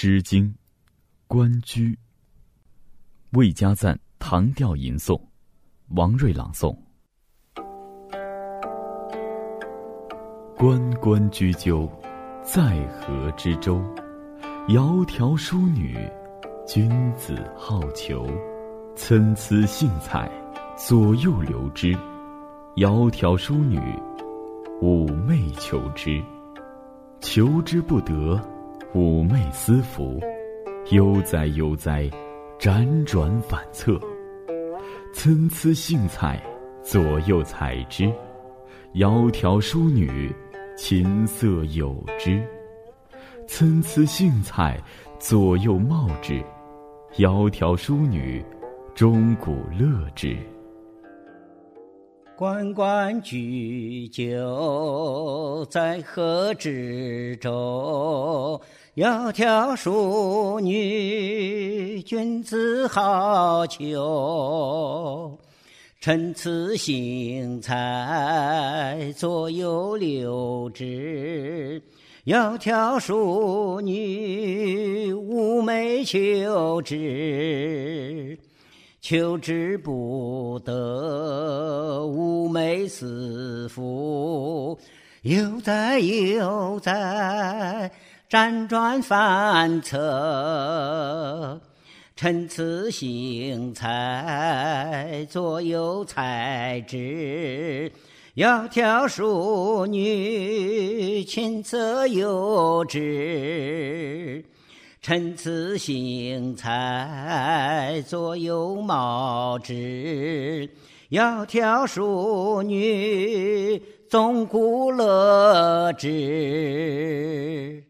诗经·关雎，魏家赞唐调吟诵，王瑞朗诵。关关雎鸠，在河之洲。窈窕淑女，君子好逑。参差荇菜，左右流之。窈窕淑女，寤寐求之。求之不得。寤寐思服，悠哉悠哉，辗转反侧。参差荇菜，左右采之。窈窕淑女，琴瑟友之。参差荇菜，左右芼之。窈窕淑女，钟鼓乐之。关关雎鸠，在河之洲。窈窕淑女，君子好逑。参差荇菜，左右流之。窈窕淑女，寤寐求之。求之不得，悠哉悠哉，辗转反侧。参差荇菜，左右采之。窈窕淑女，琴瑟友之。参差荇菜，左右芼之。窈窕淑女，钟鼓乐之。